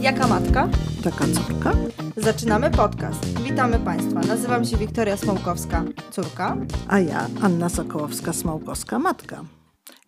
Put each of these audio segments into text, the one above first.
Jaka matka? Taka córka? Zaczynamy podcast. Witamy Państwa. Nazywam się Wiktoria Smołkowska, córka. A ja, Anna Sokołowska-Smołkowska, matka.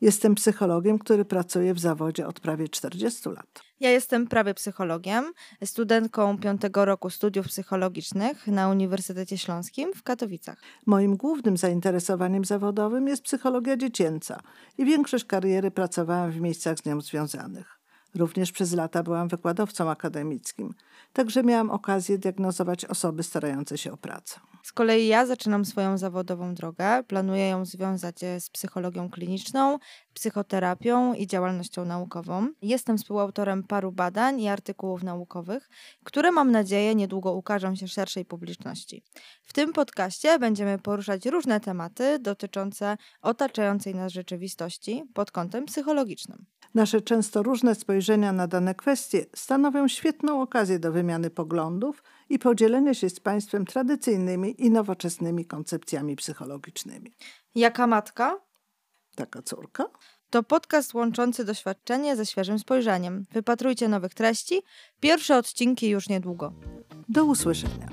Jestem psychologiem, który pracuje w zawodzie od prawie 40 lat. Ja jestem prawie psychologiem, studentką piątego roku studiów psychologicznych na Uniwersytecie Śląskim w Katowicach. Moim głównym zainteresowaniem zawodowym jest psychologia dziecięca i większość kariery pracowałam w miejscach z nią związanych. Również przez lata byłam wykładowcą akademickim, także miałam okazję diagnozować osoby starające się o pracę. Z kolei ja zaczynam swoją zawodową drogę. Planuję ją związać z psychologią kliniczną, psychoterapią i działalnością naukową. Jestem współautorem paru badań i artykułów naukowych, które mam nadzieję niedługo ukażą się szerszej publiczności. W tym podcaście będziemy poruszać różne tematy dotyczące otaczającej nas rzeczywistości pod kątem psychologicznym. Nasze często różne spojrzenia na dane kwestie stanowią świetną okazję do wymiany poglądów i podzielenia się z Państwem tradycyjnymi i nowoczesnymi koncepcjami psychologicznymi. Jaka matka? Taka córka? To podcast łączący doświadczenie ze świeżym spojrzeniem. Wypatrujcie nowych treści. Pierwsze odcinki już niedługo. Do usłyszenia.